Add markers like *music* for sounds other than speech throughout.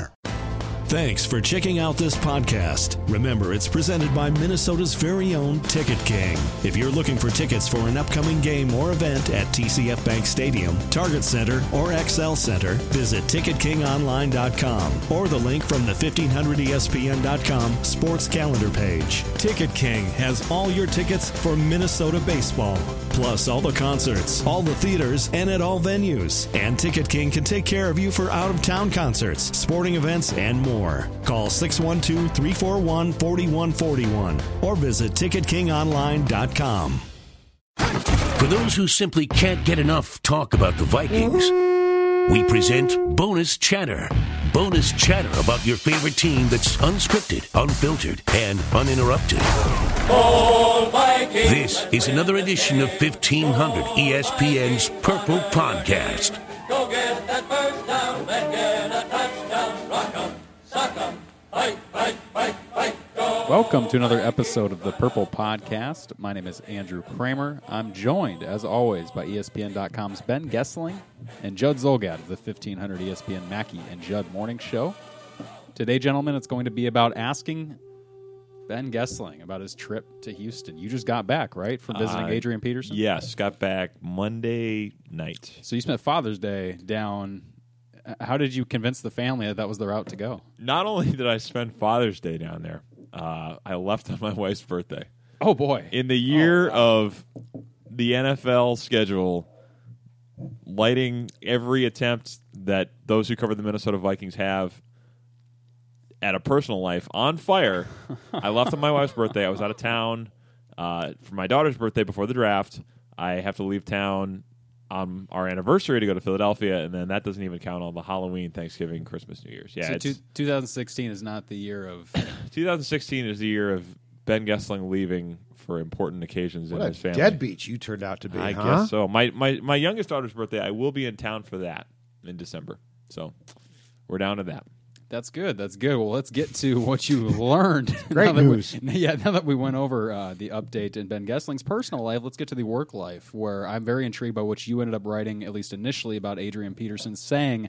partner. Thanks for checking out this podcast. Remember, it's presented by Minnesota's very own Ticket King. If you're looking for tickets for an upcoming game or event at TCF Bank Stadium, Target Center, or XL Center, visit TicketKingOnline.com or the link from the E 1500ESPN.com sports calendar page. Ticket King has all your tickets for Minnesota baseball, plus all the concerts, all the theaters, and at all venues. And Ticket King can take care of you for out of town concerts, sporting events, and more. Call 612 341 4141 or visit TicketKingOnline.com. For those who simply can't get enough talk about the Vikings, we present Bonus Chatter. Bonus chatter about your favorite team that's unscripted, unfiltered, and uninterrupted. This is another edition of 1500 ESPN's Purple Podcast. Welcome to another episode of the Purple Podcast. My name is Andrew Krammer. I'm joined, as always, by ESPN.com's Ben Goessling and Judd Zulgad of the 1500 ESPN Mackey and Judd Morning Show. Today, gentlemen, it's going to be about asking Ben Goessling about his trip to Houston. You just got back, right, from visiting Uh, Adrian Peterson? Yes, got back Monday night. So you spent Father's Day down. How did you convince the family that that was the route to go? Not only did I spend Father's Day down there, uh, I left on my *laughs* wife's birthday. Oh, boy. In the year of the NFL schedule, lighting every attempt that those who cover the Minnesota Vikings have at a personal life on fire, I left on my wife's birthday. I was out of town uh, for my daughter's birthday before the draft. I have to leave town on our anniversary to go to Philadelphia, and then that doesn't even count all the Halloween, Thanksgiving, Christmas, New Year's. Yeah, so it's, two, 2016 is not the year of *coughs* 2016 is the year of Ben Goessling leaving for important occasions What in a his family. deadbeat you turned out to be, I huh? guess so. My, my my youngest daughter's birthday, I will be in town for that in December. So we're down to that. That's good. That's good. Well, let's get to what you *laughs* learned. Great now that we- news. *laughs* yeah, now that we went over uh, the update in Ben Goessling's personal life, let's get to the work life, where I'm very intrigued by what you ended up writing, at least initially, about Adrian Peterson saying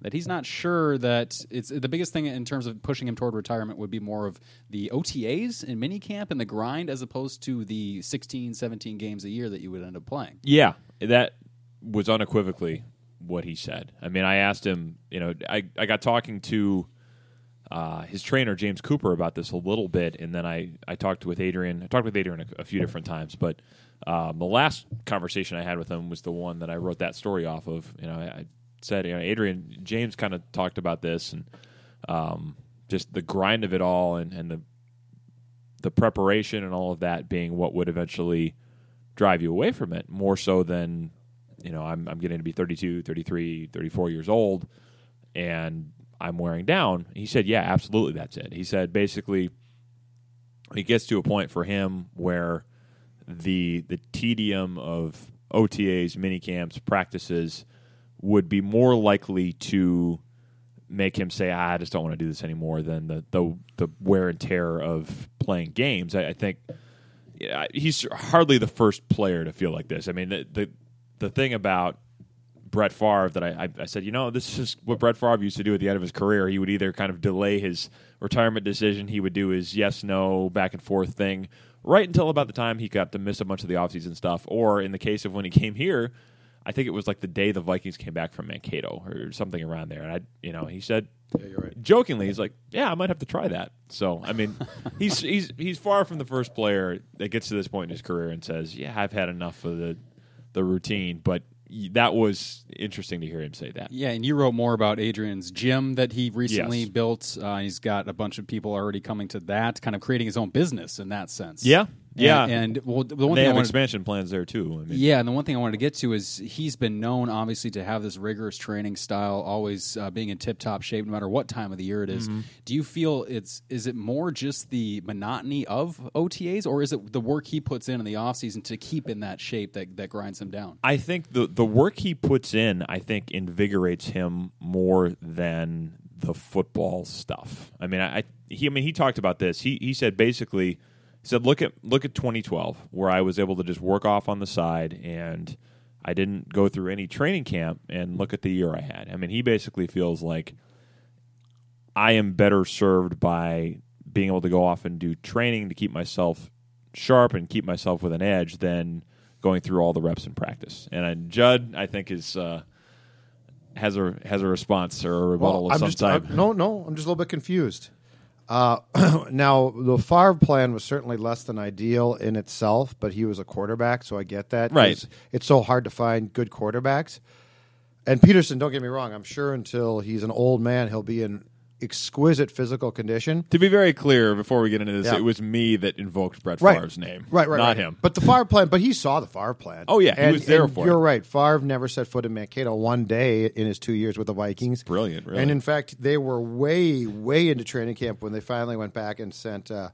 that he's not sure that it's the biggest thing in terms of pushing him toward retirement would be more of the OTAs and minicamp and the grind as opposed to the 16, 17 games a year that you would end up playing. Yeah, that was unequivocally what he said. I mean, I asked him, you know, I, I got talking to uh, his trainer, James Cooper, about this a little bit, and then I, I talked with Adrian. I talked with Adrian a, a few different times, but um, the last conversation I had with him was the one that I wrote that story off of. You know, I, I said, you know, Adrian, James kind of talked about this and um, just the grind of it all and, and the the preparation and all of that being what would eventually drive you away from it more so than you know I'm I'm getting to be 32, 33, 34 years old and I'm wearing down. He said, "Yeah, absolutely that's it." He said basically it gets to a point for him where the the tedium of OTAs, mini camps, practices would be more likely to make him say, ah, "I just don't want to do this anymore," than the the, the wear and tear of playing games. I, I think yeah, he's hardly the first player to feel like this. I mean, the the, the thing about Brett Favre that I, I, I said, you know, this is what Brett Favre used to do at the end of his career. He would either kind of delay his retirement decision, he would do his yes, no, back and forth thing right until about the time he got to miss a bunch of the offseason stuff. Or in the case of when he *laughs* came here, I think it was like the day the Vikings came back from Mankato or something around there. And I, you know, he said, Yeah, you're right. jokingly, he's like, "Yeah, I might have to try that." So, I mean, *laughs* he's he's he's far from the first player that gets to this point in his career and says, "Yeah, I've had enough of the the routine." But that was interesting to hear him say that. Yeah, and you wrote more about Adrian's gym that he recently Yes. built. Uh, he's got a bunch of people already coming to that, kind of creating his own business in that sense. Yeah, yeah. And, and well, the one they thing I have wanted, expansion plans there too. I mean, Yeah, and the one thing I wanted to get to is he's been known, obviously, to have this rigorous training style, always uh, being in tip-top shape, no matter what time of the year it is. Mm-hmm. Do you feel it's is it more just the monotony of OTAs, or is it the work he puts in in the offseason to keep in that shape that, that grinds him down? I think the the work he puts in, I think, invigorates him more than the football stuff. I mean, I he I mean he talked about this. He he said basically he said look at look at 2012 where I was able to just work off on the side and I didn't go through any training camp and look at the year I had. I mean, he basically feels like I am better served by being able to go off and do training to keep myself sharp and keep myself with an edge than going through all the reps in practice. And uh, Judd, I think, is uh, has a has a response or a rebuttal Well, of I'm some just, type. I'm- no, no, I'm just a little bit confused. Uh, *clears throat* now, the Favre plan was certainly less than ideal in itself, but he was a quarterback, so I get that. Right. It's, it's so hard to find good quarterbacks. And Peterson, don't get me wrong, I'm sure until he's an old man, he'll be in exquisite physical condition. to be very clear, before we get into this, Yeah. it was me that invoked Brett Right. Favre's name, Right, right, not right. him. But the Favre plan, but he saw the Favre plan. Oh, yeah, he was there and for You're it. right. Favre never set foot in Mankato one day in his two years with the Vikings. brilliant, really. And in fact, they were way, way into training camp when they finally went back and sent uh,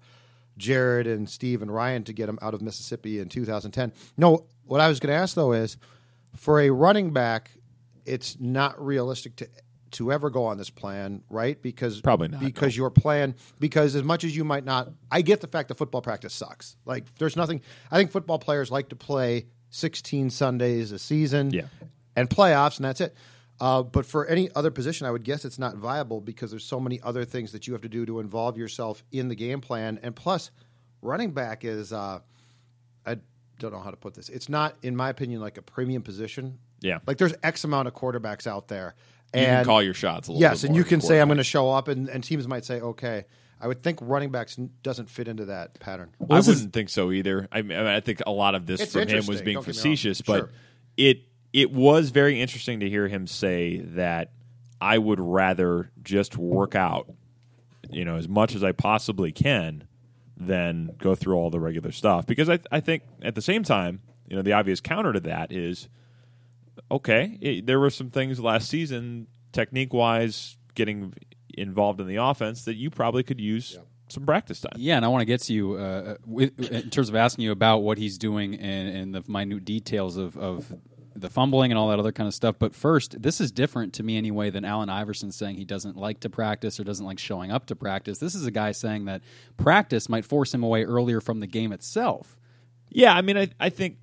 Jared and Steve and Ryan to get him out of Mississippi in 2010. No, what I was going to ask though is, for a running back, it's not realistic to to ever go on this plan, right? Because Probably not, Because your plan, because as much as you might not, I get the fact that football practice sucks. Like, there's nothing. I think football players like to play 16 Sundays a season, Yeah. and playoffs, and that's it. Uh, but for any other position, I would guess it's not viable because there's so many other things that you have to do to involve yourself in the game plan. And plus, running back is, uh, I don't know how to put this. It's not, in my opinion, like a premium position. Yeah. Like there's X amount of quarterbacks out there. You And can call your shots a little yes, bit and you can say I'm going to show up, and, and teams might say, okay. I would think running backs doesn't fit into that pattern. I is- wouldn't think so either. I, mean, I think a lot of this from him was being don't get me wrong. facetious, but Sure. it it was very interesting to hear him say that I would rather just work out, you know, as much as I possibly can, than go through all the regular stuff. Because I I think at the same time, you know, the obvious counter to that is okay. It, there were some things last season, technique wise, getting involved in the offense that you probably could use some practice time. Yeah, and I want to get to you uh, with, in terms of asking you about what he's doing and, and the minute details of, of the fumbling and all that other kind of stuff. But first, this is different to me anyway than Allen Iverson saying he doesn't like to practice or doesn't like showing up to practice. This is a guy saying that practice might force him away earlier from the game itself. Yeah, I mean, I, I think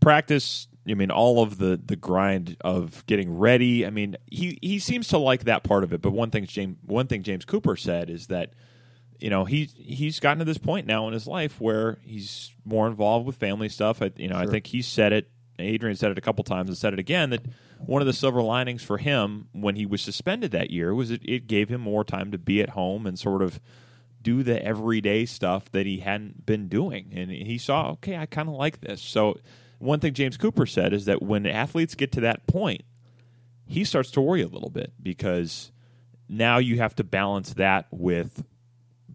practice. I mean, all of the the grind of getting ready. I mean, he he seems to like that part of it. But one thing James one thing James Cooper said is that you know he he's gotten to this point now in his life where he's more involved with family stuff. I, you know, I think he said it. Adrian said it a couple times and said it again that one of the silver linings for him when he was suspended that year was it, it gave him more time to be at home and sort of do the everyday stuff that he hadn't been doing. And he saw, okay, I kind of like this. So, one thing James Cooper said is that when athletes get to that point, he starts to worry a little bit because now you have to balance that with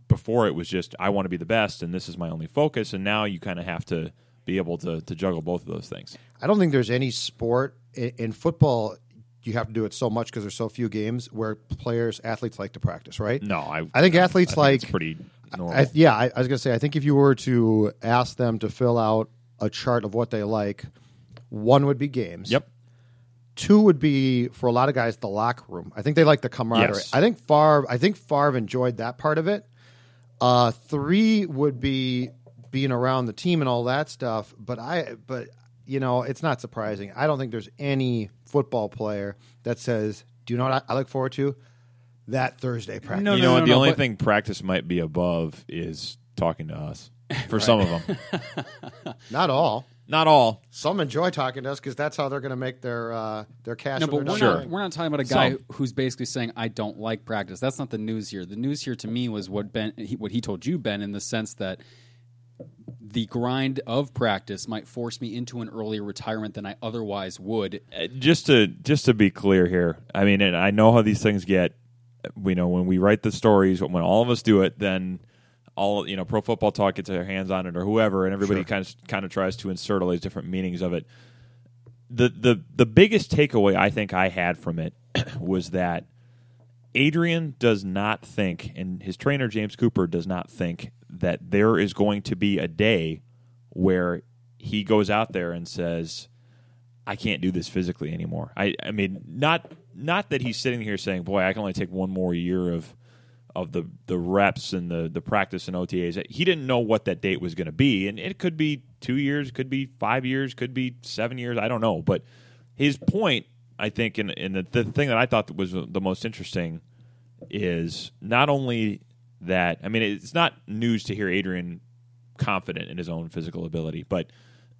before it was just, I want to be the best and this is my only focus. And now you kind of have to be able to, to juggle both of those things. I don't think there's any sport in, in football. You have to do it so much because there's so few games where players, athletes like to practice, right? No, I, I think athletes I think it's like- pretty normal. I, yeah, I, I was going to say, I think if you were to ask them to fill out a chart of what they like, one would be games. yep. Two would be for a lot of guys the locker room. I think they like the camaraderie. Yes. I think Favre. I think Favre enjoyed that part of it. Uh, three would be being around the team and all that stuff. But I, but you know, it's not surprising. I don't think there's any football player that says, "Do you know what I, I look forward to?" That Thursday practice. No, you no, know no, what? the only but- thing practice might be above is talking to us *laughs* for some of them. *laughs* Not all. not all. Some enjoy talking to us because that's how they're going to make their uh, their cash. No, but we're done. not, we're not talking about a guy Some. who's basically saying I don't like practice. That's not the news here. The news here to me was what Ben, he, what he told you, Ben, in the sense that the grind of practice might force me into an earlier retirement than I otherwise would. Uh, just to just to be clear here, I mean, and I know how these things get. We know when we write the stories, when all of us do it, then all you know, Pro Football Talk gets their hands on it, or whoever, and everybody kind of kind of tries to insert all these different meanings of it. The the the biggest takeaway I think I had from it *clears throat* was that Adrian does not think, and his trainer James Cooper does not think that there is going to be a day where he goes out there and says, I can't do this physically anymore. I, I mean, not not that he's sitting here saying, "Boy, I can only take one more year of of the the reps and the the practice and OTAs." He didn't know what that date was going to be, and it could be two years, could be five years, could be seven years. I don't know, but his point, I think, and and the, the thing that I thought was the most interesting is not only that. I mean, it's not news to hear Adrian confident in his own physical ability, but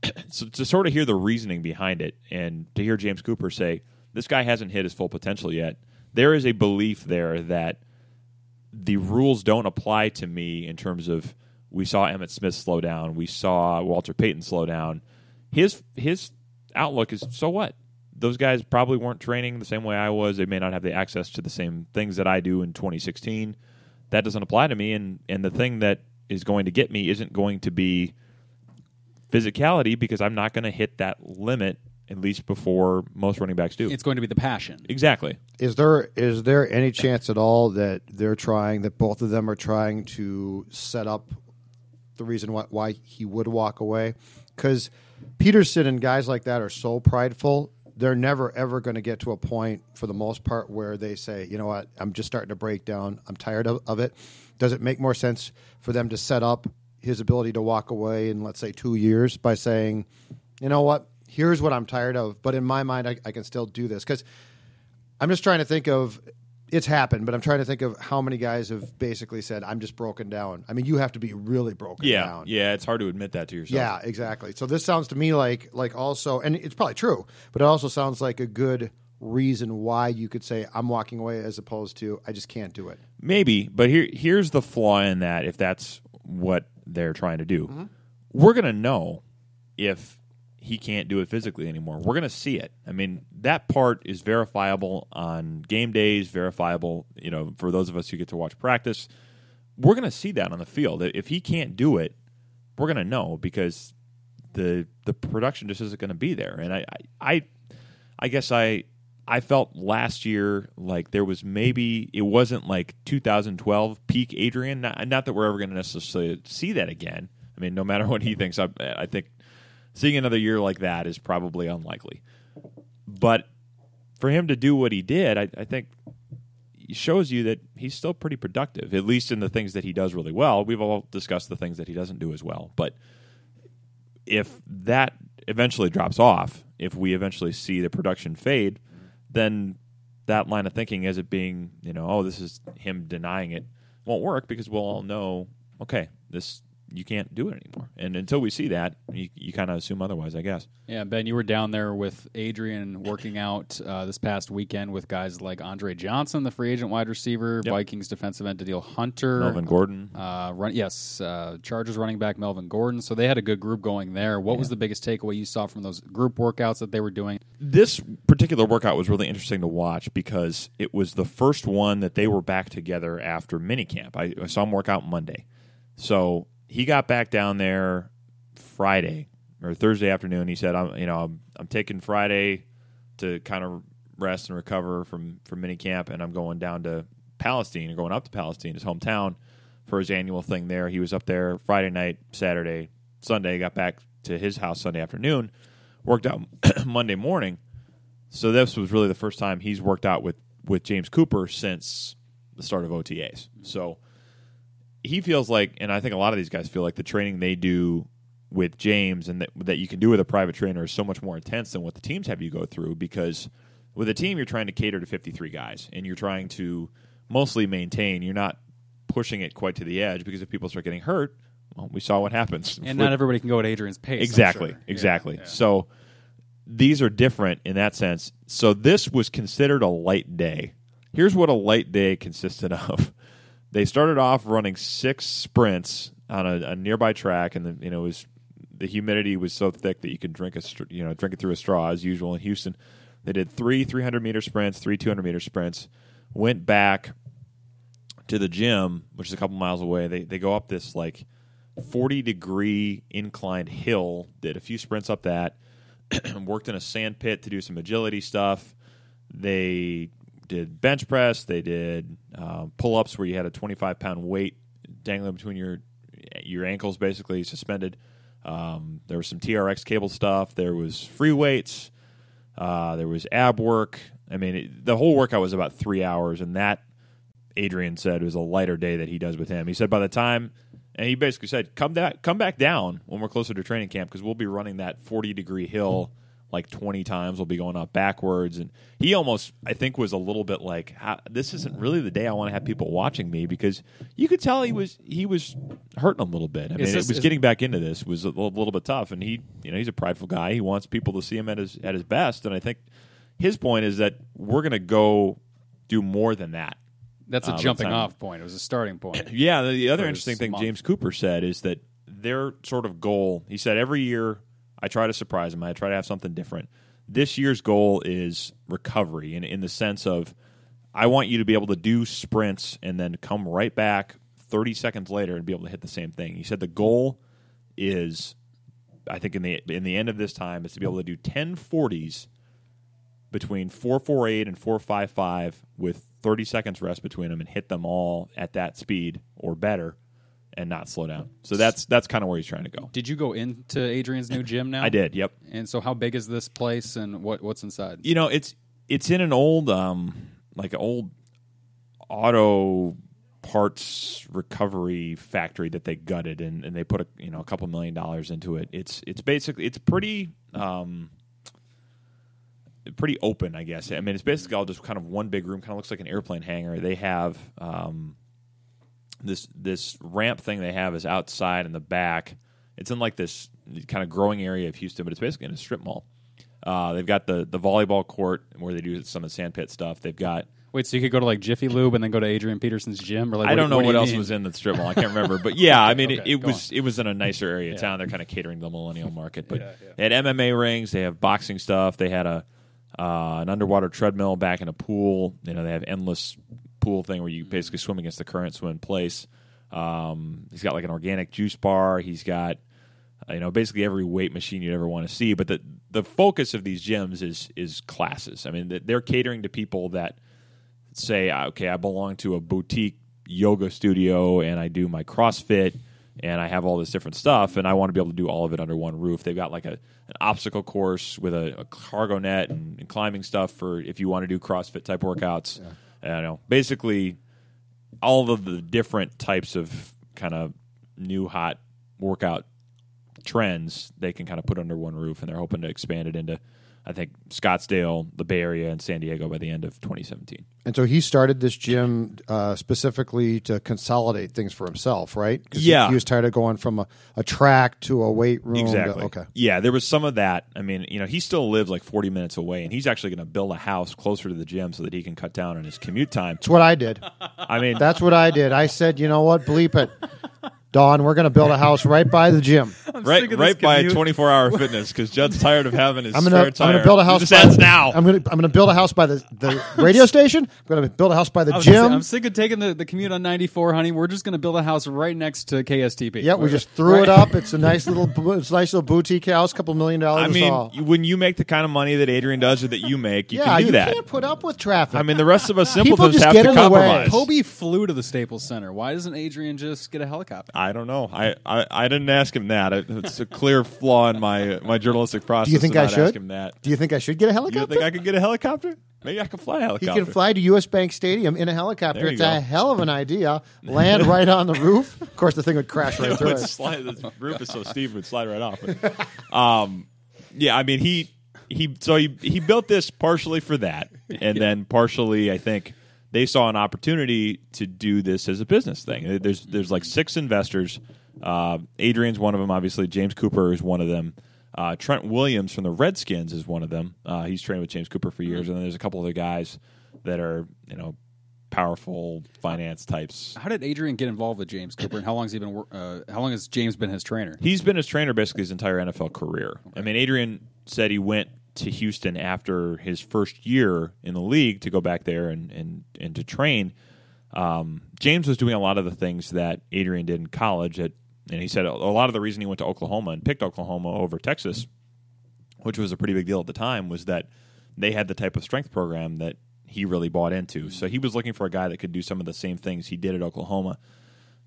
*clears throat* so to sort of hear the reasoning behind it and to hear James Cooper say this guy hasn't hit his full potential yet, there is a belief there that the rules don't apply to me in terms of we saw Emmitt Smith slow down, we saw Walter Payton slow down. His his outlook is so what? Those guys probably weren't training the same way I was. They may not have the access to the same things that I do in 2016. That doesn't apply to me and and the thing that is going to get me isn't going to be physicality because I'm not going to hit that limit at least before most running backs do. It's going to be the passion. exactly. Is there is there any chance at all that they're trying that both of them are trying to set up the reason why, why he would walk away? Because Peterson and guys like that are so prideful. They're never ever going to get to a point, for the most part, where they say, "You know what? I'm just starting to break down. I'm tired of, of it." Does it make more sense for them to set up his ability to walk away in, let's say, two years by saying, "You know what? Here's what I'm tired of, but in my mind, I, I can still do this." Because I'm just trying to think of it's happened, but I'm trying to think of how many guys have basically said, "I'm just broken down." I mean, you have to be really broken Yeah. down. Yeah, it's hard to admit that to yourself. Yeah, exactly. So this sounds to me like like also, and it's probably true, but it also sounds like a good reason why you could say I'm walking away as opposed to I just can't do it. Maybe, but here here's the flaw in that if that's what they're trying to do. Mm-hmm. We're going to know if he can't do it physically anymore. We're going to see it. I mean, that part is verifiable on game days, verifiable, you know, for those of us who get to watch practice. We're going to see that on the field. If he can't do it, we're going to know because the the production just isn't going to be there. And I, I I guess I I felt last year like there was maybe it wasn't like 2012 peak Adrian. Not, not that we're ever going to necessarily see that again. I mean, no matter *laughs* what he thinks, I, I think seeing another year like that is probably unlikely. But for him to do what he did, I, I think shows you that he's still pretty productive, at least in the things that he does really well. We've all discussed the things that he doesn't do as well, but if that eventually drops off, if we eventually see the production fade, then that line of thinking as it being, you know, oh, this is him denying it won't work because we'll all know, okay, this you can't do it anymore. And until we see that, you, you kind of assume otherwise, I guess. Yeah, Ben, you were down there with Adrian working out uh, this past weekend with guys like Andre Johnson, the free agent wide receiver, Yep. Vikings defensive end Danielle Hunter, Melvin Gordon. Uh, run, yes, uh, Chargers running back Melvin Gordon. So they had a good group going there. What was the biggest takeaway you saw from those group workouts that they were doing? this particular workout was really interesting to watch because it was the first one that they were back together after minicamp. I, I saw him work out Monday. So he got back down there Friday or Thursday afternoon. He said, "I'm, you know, I'm, I'm taking Friday to kind of rest and recover from from minicamp, and I'm going down to Palestine, or going up to Palestine, his hometown, for his annual thing there. He was up there Friday night, Saturday, Sunday. Got back to his house Sunday afternoon, worked out *clears throat* Monday morning. So this was really the first time he's worked out with with James Cooper since the start of OTAs. So he feels like, and I think a lot of these guys feel like the training they do with James and that, that you can do with a private trainer is so much more intense than what the teams have you go through because with a team you're trying to cater to 53 guys and you're trying to mostly maintain. You're not pushing it quite to the edge because if people start getting hurt, well, we saw what happens. And not everybody can go at Adrian's pace. Exactly. Yeah, exactly. yeah. So these are different in that sense. So this was considered a light day. Here's what a light day consisted of. They started off running six sprints on a, a nearby track, and the, you know was the humidity was so thick that you could drink a you know drink it through a straw as usual in Houston. They did three 300 meter sprints, three 200 meter sprints. Went back to the gym, which is a couple miles away. They they go up this like 40 degree inclined hill. Did a few sprints up that. *clears throat* worked in a sand pit to do some agility stuff. They did bench press. They did uh, pull ups where you had a 25 pound weight dangling between your your ankles, basically suspended. Um, there was some TRX cable stuff. There was free weights. Uh, there was ab work. I mean, it, the whole workout was about three hours, and that Adrian said was a lighter day that he does with him. He said by the time, and he basically said, "Come back, come back down when we're closer to training camp because we'll be running that forty degree hill like twenty times. We'll be going up backwards." And he almost, I think, was a little bit like, "This isn't really the day I want to have people watching me," because you could tell he was he was hurting a little bit. I mean, this- it was getting back into this was a little, little bit tough, and he, you know, he's a prideful guy. He wants people to see him at his at his best, and I think his point is that we're going to go do more than that. That's a by jumping off point. It was a starting point. *clears throat* Yeah, the, the other interesting thing month. James Cooper said is that their sort of goal, he said every year I try to surprise him, I try to have something different. This year's goal is recovery in, in the sense of I want you to be able to do sprints and then come right back 30 seconds later and be able to hit the same thing. He said the goal is I think in the in the end of this time is to be able to do 10 40s between 448 and 455 with 30 seconds rest between them and hit them all at that speed or better and not slow down. So that's that's kind of where he's trying to go. Did you go into Adrian's new gym now? I did. Yep. And so, how big is this place, and what what's inside? You know, it's it's in an old um like an old auto parts recovery factory that they gutted and, and they put a you know a couple million dollars into it. It's it's basically it's pretty um pretty open, I guess. I mean, it's basically all just kind of one big room, kind of looks like an airplane hangar. They have um, this this ramp thing they have is outside in the back. It's in like this kind of growing area of Houston, but it's basically in a strip mall. Uh, they've got the the volleyball court where they do some of the sandpit stuff. They've got Wait, so you could go to like Jiffy Lube and then go to Adrian Peterson's gym, or like I don't know what, what, do else mean? was in the strip mall. I can't remember, but *laughs* yeah, I mean, Okay, it, it was on. it was in a nicer *laughs* area of town. They're kind of catering to the millennial market, but they had MMA rings, they have boxing stuff, they had a uh, an underwater treadmill back in a pool. You know, they have endless pool thing where you basically swim against the current, swim in place. Um, he's got like an organic juice bar. He's got uh, you know basically every weight machine you'd ever want to see. But the the focus of these gyms is is classes. I mean, they're catering to people that say, uh, okay, I belong to a boutique yoga studio and I do my CrossFit and I have all this different stuff and I want to be able to do all of it under one roof. They've got like a an obstacle course with a, a cargo net and, and climbing stuff for if you want to do CrossFit type workouts. I don't know. Basically, all of the different types of kind of new hot workout trends they can kind of put under one roof and they're hoping to expand it into I think Scottsdale, the Bay Area, and San Diego by the end of 2017. And so he started this gym uh, specifically to consolidate things for himself, right? Yeah. he, was tired of going from a, a track to a weight room. to- Exactly. okay. Yeah, there was some of that. I mean, you know, he still lives like 40 minutes away, and he's actually going to build a house closer to the gym so that he can cut down on his commute time. That's what I did. I mean, That's what I did. I said, you know what? Bleep it. *laughs* Don, we're going to build a house right by the gym. *laughs* right, sick of right by commute. 24 hour *laughs* fitness because Judd's tired of having his I'm gonna I'm tire. gonna build a house. Just by ends the- now. I'm gonna I'm gonna build a house by the, the *laughs* radio station. I'm gonna build a house by the I was gonna say, gym. I'm sick of taking the, the commute on 94, honey. We're just going to build a house right next to KSTP. yeah, we just threw it up. It's a nice little bu- it's a nice little boutique house, couple million dollars. I mean, all. you- when you make the kind of money that Adrian does or that you make, you yeah, can do you that. can't put up with traffic. I mean, the rest of us People simpletons just have get to in the way. compromise. Kobe flew to the Staples Center. Why doesn't Adrian just get a helicopter? I don't know. I, I, I didn't ask him that. It's a clear flaw in my my journalistic process. Do you think I should? Ask him that. Do you think I should get a You helicopter? think I could get a helicopter? Maybe I could fly a he can fly to U.S. Bank Stadium in a helicopter. It's go. a hell of an *laughs* idea. Land right on the roof. Of course, the thing would crash right *laughs* It through it. slide, the roof is so steep it would slide right off. But, um, yeah, I mean he he so he he built this partially for that, and then partially I think they saw an opportunity to do this as a business thing. There's there's like six investors Uh, Adrian's one of them, obviously. James Cooper is one of them. Uh, Trent Williams from the Redskins is one of them. Uh, he's trained with James Cooper for years, and then there's a couple other guys that are you know powerful finance types. How did Adrian get involved with James Cooper, and how long has he been? Uh, how long has James been his trainer? He's been his trainer basically his entire NFL career. I mean, Adrian said he went to Houston after his first year in the league to go back there and and, and to train. Um, James was doing a lot of the things that Adrian did in college. At, and he said a lot of the reason he went to Oklahoma and picked Oklahoma over Texas, which was a pretty big deal at the time, was that they had the type of strength program that he really bought into. So he was looking for a guy that could do some of the same things he did at Oklahoma.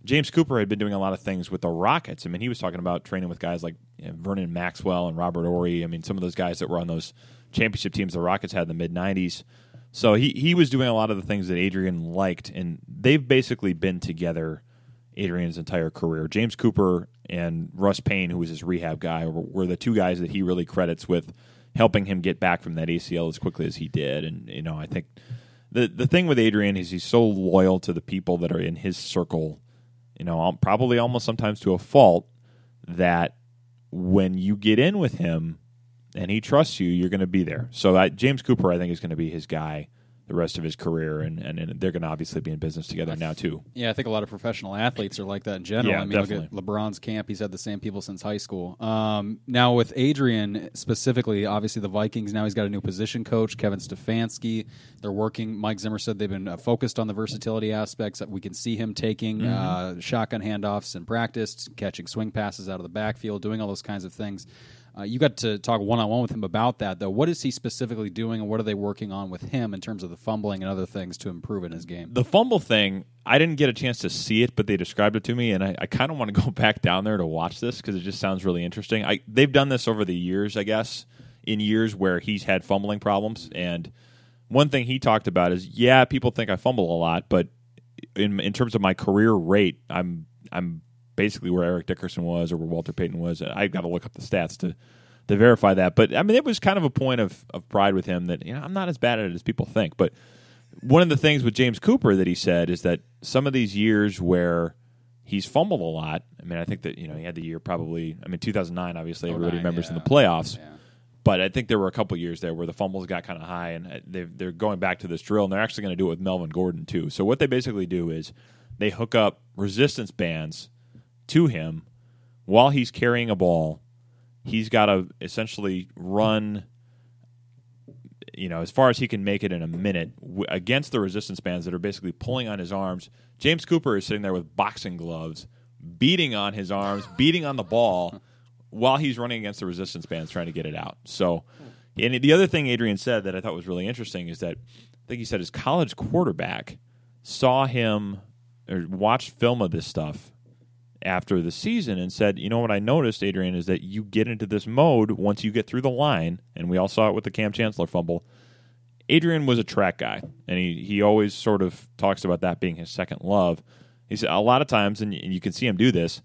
James Cooper had been doing a lot of things with the Rockets. I mean, he was talking about training with guys like you know, Vernon Maxwell and Robert Horry. I mean, some of those guys that were on those championship teams the Rockets had in the mid 90s. So he, he was doing a lot of the things that Adrian liked, and they've basically been together Adrian's entire career. James Cooper and Russ Paine, who was his rehab guy, were, were the two guys that he really credits with helping him get back from that ACL as quickly as he did. And, you know, I think the, the thing with Adrian is he's so loyal to the people that are in his circle you know, probably almost sometimes to a fault that when you get in with him and he trusts you, you're going to be there. So I, James Cooper, I think, is going to be his guy the rest of his career, and, and, and they're going to obviously be in business together now too. Yeah, I think a lot of professional athletes are like that in general. Yeah, I mean, look definitely. at LeBron's camp; he's had the same people since high school. Um, now with Adrian specifically, obviously the Vikings. Now he's got a new position coach, Kevin Stefanski. They're working. Mike Zimmer said they've been uh, focused on the versatility aspects. That we can see him taking Mm-hmm. uh, shotgun handoffs in practice, catching swing passes out of the backfield, doing all those kinds of things. Uh, you got to talk one on one with him about that, though. What is he specifically doing, and what are they working on with him in terms of the fumbling and other things to improve in his game? The fumble thing, I didn't get a chance to see it, but they described it to me, and I, I kind of want to *laughs* go back down there to watch this because it just sounds really interesting. I, they've done this over the years, I guess, in years where he's had fumbling problems. And one thing he talked about is, yeah, people think I fumble a lot, but in in terms of my career rate, I'm I'm basically where Eric Dickerson was or where Walter Payton was. I've got to look up the stats to to verify that. But I mean, it was kind of a point of of pride with him that you know I'm not as bad at it as people think, but one of the things with James Cooper that he said is that some of these years where he's fumbled a lot. I mean, I think that you know he had the year probably. I mean, 2009, obviously everybody 09, remembers in the playoffs. Yeah. But I think there were a couple years there where the fumbles got kind of high, and uh, they've, they're going back to this drill, and they're actually going to do it with Melvin Gordon too. So what they basically do is they hook up resistance bands to him while he's carrying a ball. He's got to essentially run you know, as far as he can make it in a minute w- against the resistance bands that are basically pulling on his arms. James Cooper is sitting there with boxing gloves, beating on his arms, *laughs* beating on the ball while he's running against the resistance bands trying to get it out. So, and the other thing Adrian said that I thought was really interesting is that I think he said his college quarterback saw him or watched film of this stuff after the season and said, "You know what I noticed, Adrian, is that you get into this mode once you get through the line, and we all saw it with the Kam Chancellor fumble. Adrian was a track guy, and he he always sort of talks about that being his second love. He said a lot of times, and you can see him do this.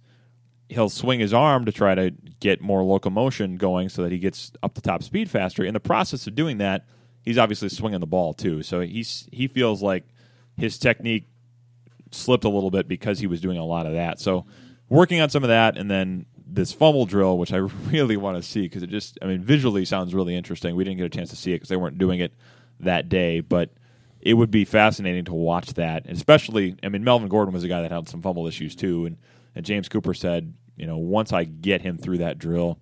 He'll swing his arm to try to get more locomotion going so that he gets up the top speed faster. In the process of doing that, he's obviously swinging the ball too. So he's he feels like his technique slipped a little bit because he was doing a lot of that. So working on some of that, and then this fumble drill, which I *laughs* really want to see because it just, I mean, visually sounds really interesting. We didn't get a chance to see it because they weren't doing it that day, but it would be fascinating to watch that, and especially. I mean, Melvin Gordon was a guy that had some fumble issues too, and and James Cooper said, you know, once I get him through that drill,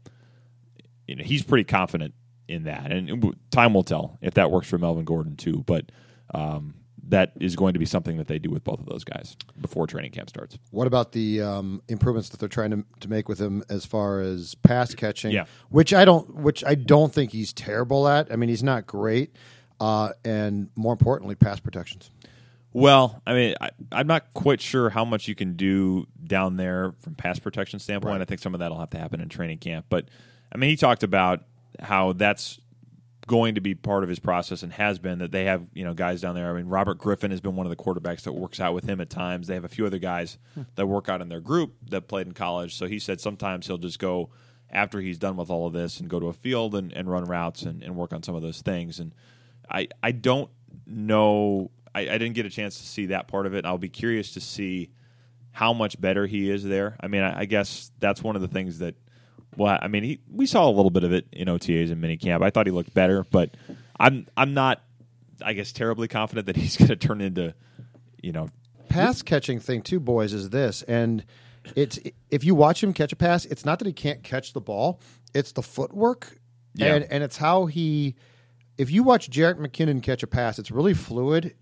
you know, he's pretty confident in that, and time will tell if that works for Melvin Gordon too, but. Um, that is going to be something that they do with both of those guys before training camp starts. What about the um, improvements that they're trying to, to make with him as far as pass catching? Yeah. which I don't, which I don't think he's terrible at. I mean, he's not great, uh, and more importantly, pass protections. Well, I mean, I, I'm not quite sure how much you can do down there from pass protection standpoint. Right. I think some of that will have to happen in training camp. But I mean, he talked about how that's going to be part of his process and has been that they have you know guys down there. I mean, Robert Griffin has been one of the quarterbacks that works out with him at times. They have a few other guys hmm. that work out in their group that played in college. So he said sometimes he'll just go after he's done with all of this and go to a field and, and run routes and, and work on some of those things. And I I don't know. I, I didn't get a chance to see that part of it. I'll be curious to see how much better he is there. I mean, I, I guess that's one of the things that. Well, I mean, he, we saw a little bit of it in OTAs and minicamp. I thought he looked better, but I'm I'm not, I guess, terribly confident that *laughs* he's going to turn into, you know, pass catching thing too, boys, is this, and it's if you watch him catch a pass, it's not that he can't catch the ball; it's the footwork, Yeah. and and it's how he. If you watch Jerick McKinnon catch a pass, it's really fluid,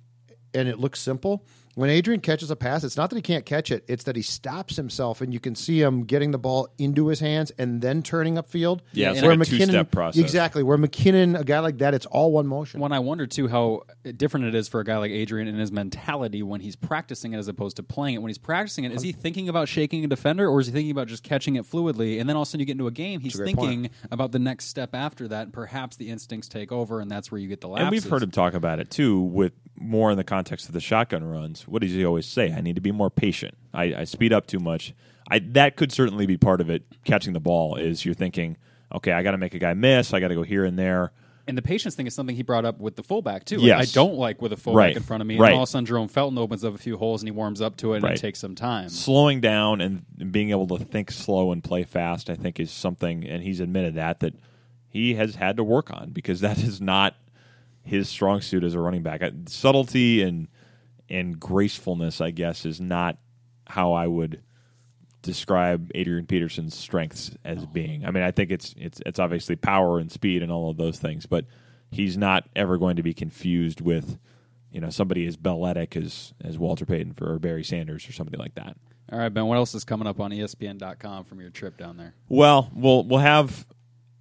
and it looks simple. When Adrian catches a pass, it's not that he can't catch it; it's that he stops himself, and you can see him getting the ball into his hands and then turning upfield. Yeah, it's where like a two-step process. Exactly, where McKinnon, a guy like that, it's all one motion. When I wonder too how different it is for a guy like Adrian and his mentality when he's practicing it as opposed to playing it. When he's practicing it, is he thinking about shaking a defender or is he thinking about just catching it fluidly? And then all of a sudden you get into a game, he's a great thinking about the next step after that, and perhaps the instincts take over, and that's where you get the lapses. And we've heard him talk about it too, with more in the context of the shotgun runs. What does he always say? I need to be more patient. I, I speed up too much. I that could certainly be part of it. Catching the ball is you're thinking, okay, I got to make a guy miss. I got to go here and there. And the patience thing is something he brought up with the fullback too. Yes. I don't like with a fullback Right. in front of me. Right. And all of a sudden Jerome Felton opens up a few holes and he warms up to it and Right. it takes some time. Slowing down and, being able to think slow and play fast, I think, is something. And he's admitted that that he has had to work on because that is not his strong suit as a running back. Subtlety and and gracefulness, I guess, is not how I would describe Adrian Peterson's strengths as being. I mean, I think it's it's it's obviously power and speed and all of those things, but he's not ever going to be confused with you know somebody as balletic as as Walter Payton for or Barry Sanders or somebody like that. All right, Ben, what else is coming up on ESPN.com from your trip down there? Well, we'll we'll have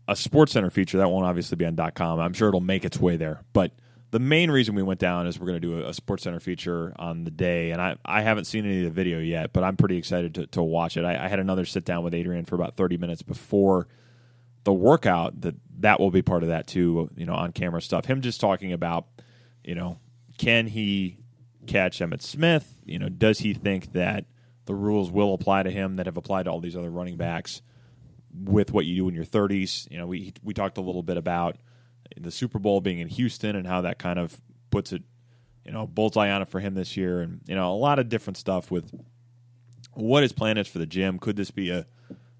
a Sports Center feature that won't obviously be on .com. I'm sure it'll make its way there, but the main reason we went down is we're going to do a, a Sports Center feature on the day, and I I haven't seen any of the video yet, but I'm pretty excited to, to watch it. I, I had another sit down with Adrian for about 30 minutes before the workout. That that will be part of that too. You know, on camera stuff. Him just talking about, you know, can he catch Emmitt Smith? You know, does he think that the rules will apply to him that have applied to all these other running backs with what you do in your 30s? You know, we we talked a little bit about the Super Bowl being in Houston and how that kind of puts it, you know, bullseye on it for him this year, and you know, a lot of different stuff with what his plan is for the gym. Could this be a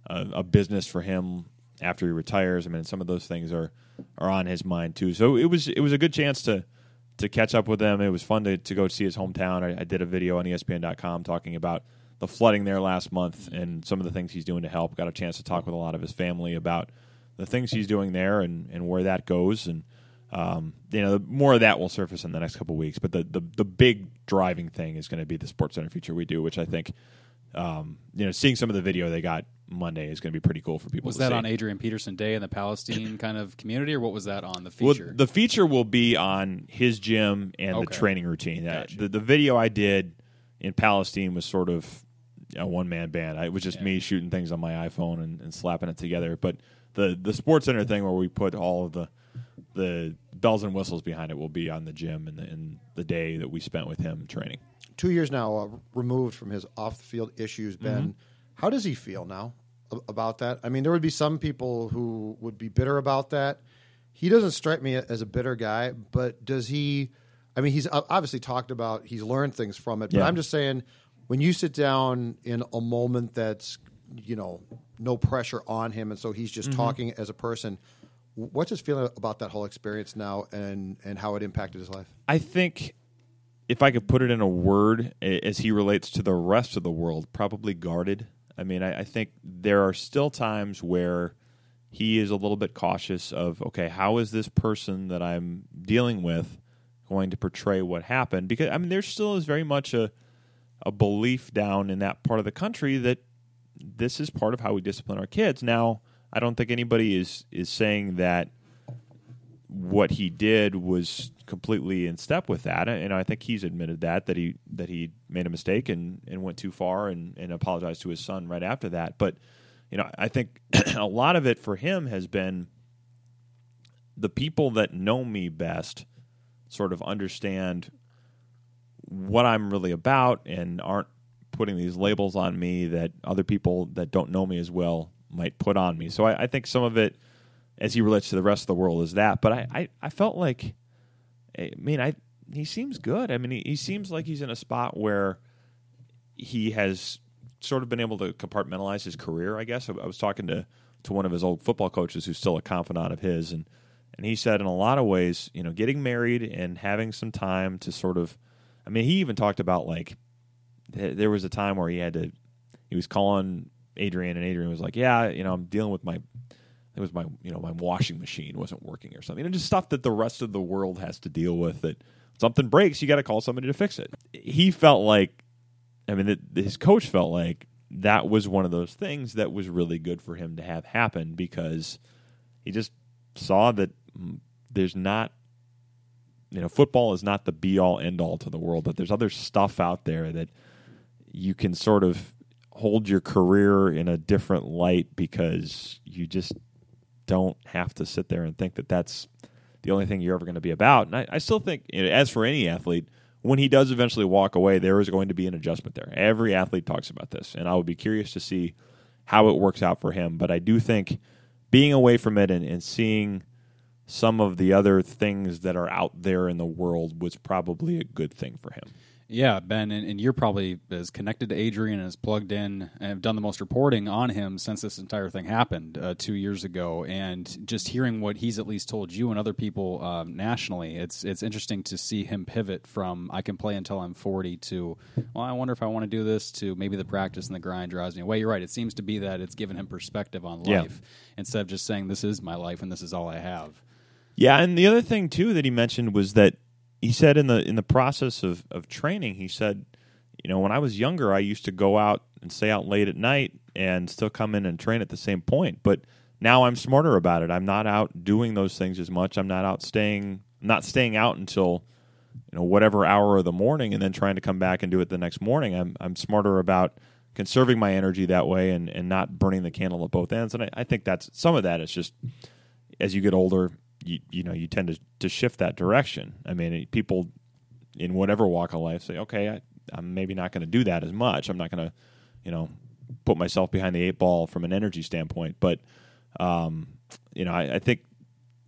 a, a business for him after he retires? I mean, some of those things are are on his mind too. So it was it was a good chance to to catch up with them. It was fun to, to go see his hometown. I, I did a video on ESPN.com talking about the flooding there last month and some of the things he's doing to help. Got a chance to talk with a lot of his family about the things he's doing there and, and where that goes. And um, you know, more of that will surface in the next couple weeks. But the, the the big driving thing is going to be the Sports Center feature we do, which I think um, you know, seeing some of the video they got Monday is going to be pretty cool for people. Was that see. on Adrian Peterson Day in the Palestine *coughs* kind of community, or what was that on the feature? Well, the feature will be on his gym and the training routine. Gotcha. The, the video I did in Palestine was sort of a one man band. I, it was just me shooting things on my iPhone and, and slapping it together. But the the Sports Center thing where we put all of the the bells and whistles behind it will be on the gym and the, and the day that we spent with him training. Two years now uh, removed from his off the field issues, Ben. Mm-hmm. How does he feel now about that? I mean, there would be some people who would be bitter about that. He doesn't strike me as a bitter guy, but does he? I mean, he's obviously talked about he's learned things from it, but Yeah. I'm just saying when you sit down in a moment that's you know no pressure on him, and so he's just Mm-hmm. talking as a person. What's his feeling about that whole experience now, and and how it impacted his life? I think if I could put it in a word as he relates to the rest of the world, probably guarded. I mean, I, I think there are still times where he is a little bit cautious of, okay, how is this person that I'm dealing with going to portray what happened? Because I mean, there still is very much a a belief down in that part of the country that this is part of how we discipline our kids. Now, I don't think anybody is is saying that what he did was completely in step with that, and I think he's admitted that that he that he made a mistake and, and went too far and, and apologized to his son right after that. But you know, I think *clears throat* a lot of it for him has been the people that know me best sort of understand what I'm really about and aren't putting these labels on me that other people that don't know me as well might put on me. So I, I think some of it, as he relates to the rest of the world, is that. But I, I, I felt like, I mean, I he seems good. I mean, he, he seems like he's in a spot where he has sort of been able to compartmentalize his career. I guess I, I was talking to to one of his old football coaches who's still a confidant of his, and and he said in a lot of ways, you know, getting married and having some time to sort of, I mean, he even talked about like th- there was a time where he had to, he was calling Adrian, and Adrian was like, yeah, you know, I'm dealing with my. It was my, you know, my washing machine wasn't working or something. Know, just stuff that the rest of the world has to deal with. That something breaks, you got to call somebody to fix it. He felt like, I mean, his coach felt like that was one of those things that was really good for him to have happen because he just saw that mm, there's not you know football is not the be all end all to the world but there's other stuff out there that you can sort of hold your career in a different light because you just don't have to sit there and think that that's the only thing you're ever going to be about. And I, I still think you know, as for any athlete when he does eventually walk away there is going to be an adjustment there. Every athlete talks about this and i would be curious to see how it works out for him but i do think being away from it and, and seeing some of the other things that are out there in the world was probably a good thing for him. Yeah, Ben, and, and you're probably as connected to Adrian and as plugged in and have done the most reporting on him since this entire thing happened uh, two years ago. And just hearing what he's at least told you and other people um, nationally, it's it's interesting to see him pivot from I can play until I'm 40 to well, I wonder if I want to do this to maybe the practice and the grind drives me away. You're right. It seems to be that it's given him perspective on Yeah. life instead of just saying this is my life and this is all I have. Yeah, and the other thing too that he mentioned was that he said in the in the process of, of training, he said, you know, when I was younger, I used to go out and stay out late at night and still come in and train at the same point. But now I'm smarter about it. I'm not out doing those things as much. I'm not out staying not staying out until you know whatever hour of the morning and then trying to come back and do it the next morning. I'm I'm smarter about conserving my energy that way and, and not burning the candle at both ends. And I, I think that's some of that is just as you get older, you you know you tend to, to shift that direction. I mean, people in whatever walk of life say, okay, I, I'm maybe not going to do that as much. I'm not going to, you know, put myself behind the eight ball from an energy standpoint. But, um, you know, I, I think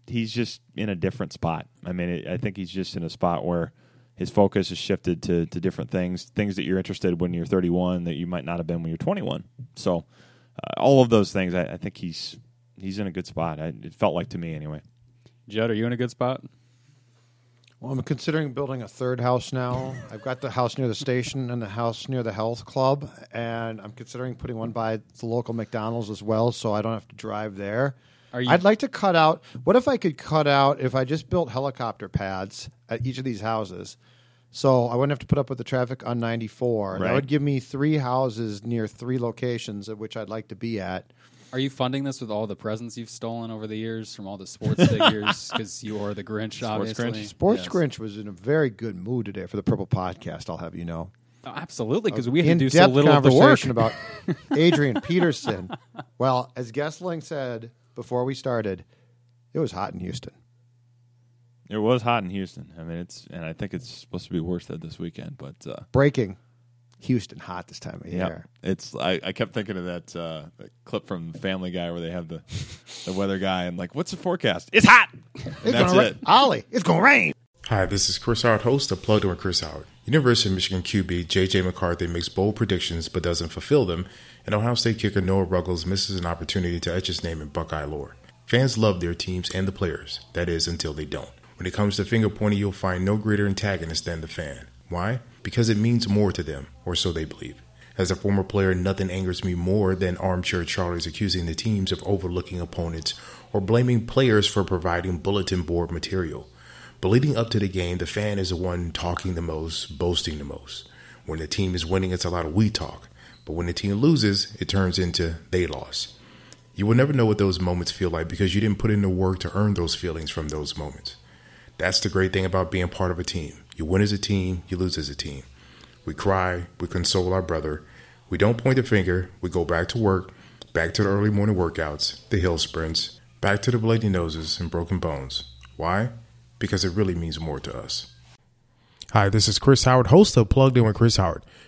he's just in a different spot. I mean, it, I think he's just in a spot where his focus has shifted to, to different things, things that you're interested when you're 31 that you might not have been when you're 21. So, uh, all of those things, I, I think he's he's in a good spot. I, it felt like to me anyway. Judd, are you in a good spot? Well, I'm considering building a third house now. I've got the house near the station and the house near the health club, and I'm considering putting one by the local McDonald's as well, so I don't have to drive there. Are you- I'd like to cut out. What if I could cut out if I just built helicopter pads at each of these houses? So I wouldn't have to put up with the traffic on 94. Right. That would give me three houses near three locations at which I'd like to be at. Are you funding this with all the presents you've stolen over the years from all the sports figures? *laughs* Because you are the Grinch, obviously. Grinch. Sports Yes. Grinch was in a very good mood today for the Purple Podcast. I'll have you know. Oh, absolutely, because we had to do so in-depth little of the work. conversation about *laughs* Adrian Peterson. Well, as Goessling said before we started, it was hot in Houston. It was hot in Houston. I mean, it's and I think it's supposed to be worse than this weekend. But uh, Breaking, Houston hot this time of yeah, year. it's I, I kept thinking of that, uh, that clip from Family Guy where they have the the weather guy and like, what's the forecast? It's hot. And It's that's gonna it. rain. Ollie, it's gonna rain. Hi, this is Chris Howard, host of Plugged In with Chris Howard. University of Michigan QB J.J. McCarthy makes bold predictions but doesn't fulfill them, and Ohio State kicker Noah Ruggles misses an opportunity to etch his name in Buckeye lore. Fans love their teams and the players, that is, until they don't. When it comes to finger pointing, you'll find no greater antagonist than the fan. Why? Because it means more to them, or so they believe. As a former player, nothing angers me more than armchair Charlies accusing the teams of overlooking opponents or blaming players for providing bulletin board material. But leading up to the game, the fan is the one talking the most, boasting the most. When the team is winning, it's a lot of we talk. But when the team loses, it turns into they lost. You will never know what those moments feel like because you didn't put in the work to earn those feelings from those moments. That's the great thing about being part of a team. You win as a team, you lose as a team. We cry, we console our brother. We don't point the finger, we go back to work, back to the early morning workouts, the hill sprints, back to the bloody noses and broken bones. Why? Because it really means more to us. Hi, this is Chris Howard, host of Plugged In with Chris Howard.